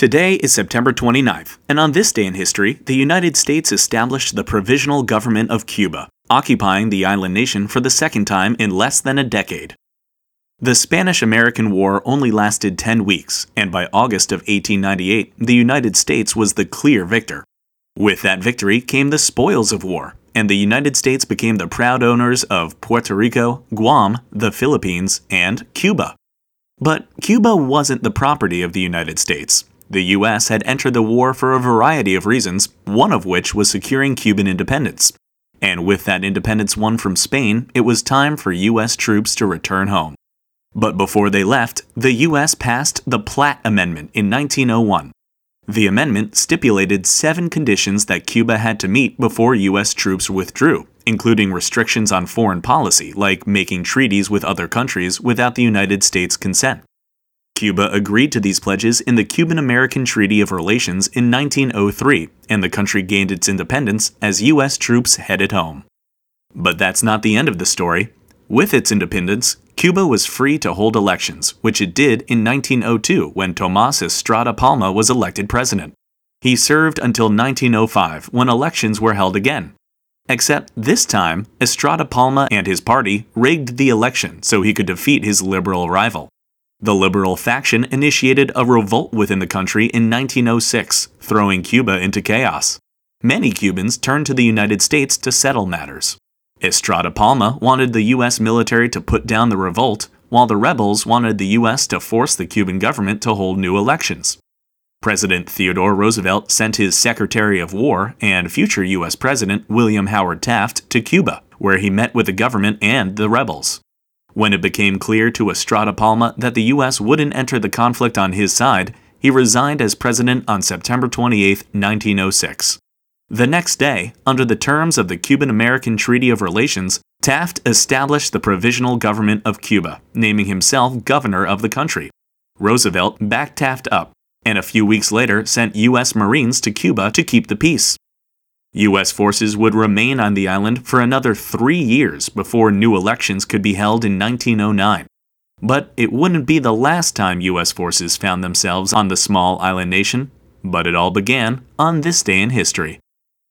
Today is September 29th, and on this day in history, the United States established the Provisional Government of Cuba, occupying the island nation for the second time in less than a decade. The Spanish American War only lasted 10 weeks, and by August of 1898, the United States was the clear victor. With that victory came the spoils of war, and the United States became the proud owners of Puerto Rico, Guam, the Philippines, and Cuba. But Cuba wasn't the property of the United States. The U.S. had entered the war for a variety of reasons, one of which was securing Cuban independence. And with that independence won from Spain, it was time for U.S. troops to return home. But before they left, the U.S. passed the Platt Amendment in 1901. The amendment stipulated seven conditions that Cuba had to meet before U.S. troops withdrew, including restrictions on foreign policy, like making treaties with other countries without the United States' consent. Cuba agreed to these pledges in the Cuban American Treaty of Relations in 1903, and the country gained its independence as U.S. troops headed home. But that's not the end of the story. With its independence, Cuba was free to hold elections, which it did in 1902 when Tomas Estrada Palma was elected president. He served until 1905 when elections were held again. Except this time, Estrada Palma and his party rigged the election so he could defeat his liberal rival. The liberal faction initiated a revolt within the country in 1906, throwing Cuba into chaos. Many Cubans turned to the United States to settle matters. Estrada Palma wanted the U.S. military to put down the revolt, while the rebels wanted the U.S. to force the Cuban government to hold new elections. President Theodore Roosevelt sent his Secretary of War and future U.S. President William Howard Taft to Cuba, where he met with the government and the rebels. When it became clear to Estrada Palma that the U.S. wouldn't enter the conflict on his side, he resigned as president on September 28, 1906. The next day, under the terms of the Cuban American Treaty of Relations, Taft established the Provisional Government of Cuba, naming himself governor of the country. Roosevelt backed Taft up, and a few weeks later sent U.S. Marines to Cuba to keep the peace. U.S. forces would remain on the island for another three years before new elections could be held in 1909. But it wouldn't be the last time U.S. forces found themselves on the small island nation, but it all began on this day in history.